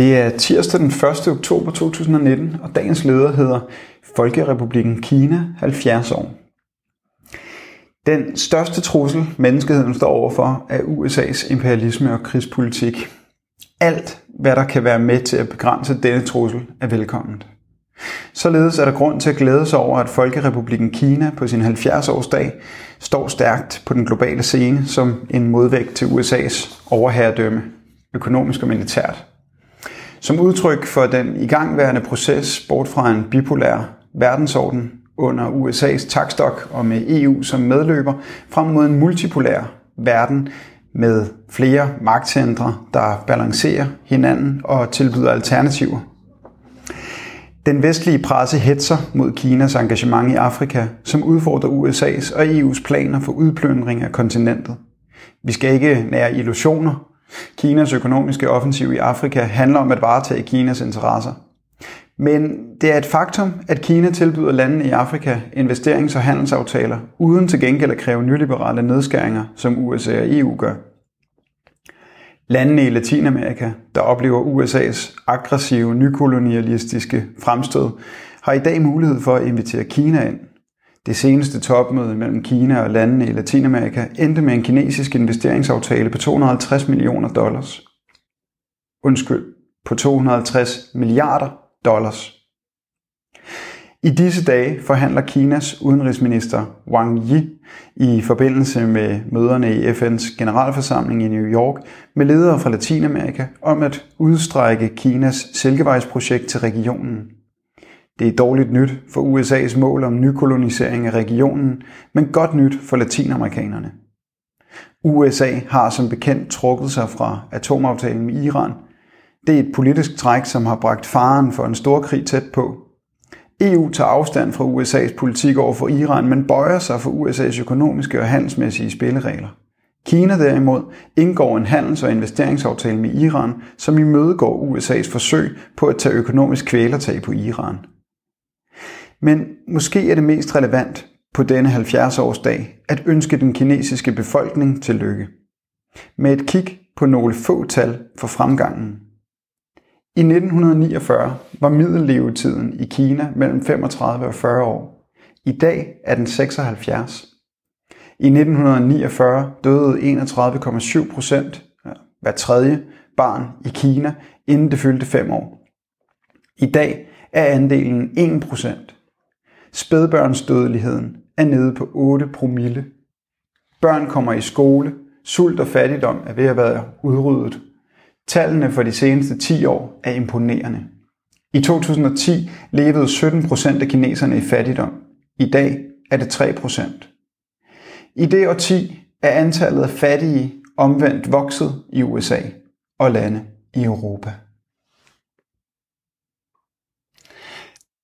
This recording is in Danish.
Det er tirsdag den 1. oktober 2019, og dagens leder hedder Folkerepublikken Kina 70 år. Den største trussel, menneskeheden står overfor, er USA's imperialisme og krigspolitik. Alt, hvad der kan være med til at begrænse denne trussel, er velkomment. Således er der grund til at glæde sig over, at Folkerepublikken Kina på sin 70-årsdag står stærkt på den globale scene som en modvægt til USA's overherredømme, økonomisk og militært. Som udtryk for den igangværende proces bort fra en bipolær verdensorden under USA's takstok og med EU som medløber frem mod en multipolær verden med flere magtcentre, der balancerer hinanden og tilbyder alternativer. Den vestlige presse hetser mod Kinas engagement i Afrika, som udfordrer USA's og EU's planer for udplyndring af kontinentet. Vi skal ikke nære illusioner. Kinas økonomiske offensiv i Afrika handler om at varetage Kinas interesser. Men det er et faktum, at Kina tilbyder landene i Afrika investerings- og handelsaftaler, uden til gengæld at kræve nyliberale nedskæringer, som USA og EU gør. Landene i Latinamerika, der oplever USA's aggressive, nykolonialistiske fremstød, har i dag mulighed for at invitere Kina ind. Det seneste topmøde mellem Kina og landene i Latinamerika endte med en kinesisk investeringsaftale på 250 millioner dollars. Undskyld, på 250 milliarder dollars. I disse dage forhandler Kinas udenrigsminister Wang Yi i forbindelse med møderne i FN's generalforsamling i New York med ledere fra Latinamerika om at udstrække Kinas silkevejsprojekt til regionen. Det er dårligt nyt for USA's mål om nykolonisering af regionen, men godt nyt for latinamerikanerne. USA har som bekendt trukket sig fra atomaftalen med Iran. Det er et politisk træk, som har bragt faren for en stor krig tæt på, EU tager afstand fra USA's politik over for Iran, men bøjer sig for USA's økonomiske og handelsmæssige spilleregler. Kina derimod indgår en handels- og investeringsaftale med Iran, som imødegår USA's forsøg på at tage økonomisk kvælertag på Iran. Men måske er det mest relevant på denne 70-årsdag at ønske den kinesiske befolkning til lykke. Med et kig på nogle få tal for fremgangen. I 1949 var middellevetiden i Kina mellem 35 og 40 år. I dag er den 76. I 1949 døde 31,7 procent, hver tredje barn i Kina, inden det fyldte 5 år. I dag er andelen 1 procent. Spædbørnsdødeligheden er nede på 8 promille. Børn kommer i skole, sult og fattigdom er ved at være udryddet Tallene for de seneste 10 år er imponerende. I 2010 levede 17 procent af kineserne i fattigdom. I dag er det 3 procent. I det årti er antallet af fattige omvendt vokset i USA og lande i Europa.